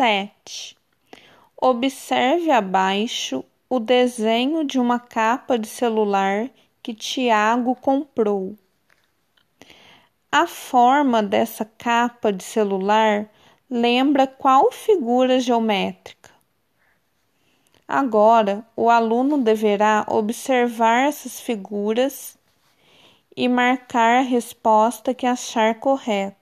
7. Observe abaixo o desenho de uma capa de celular que Tiago comprou. A forma dessa capa de celular lembra qual figura geométrica? Agora, o aluno deverá observar essas figuras e marcar a resposta que achar correta.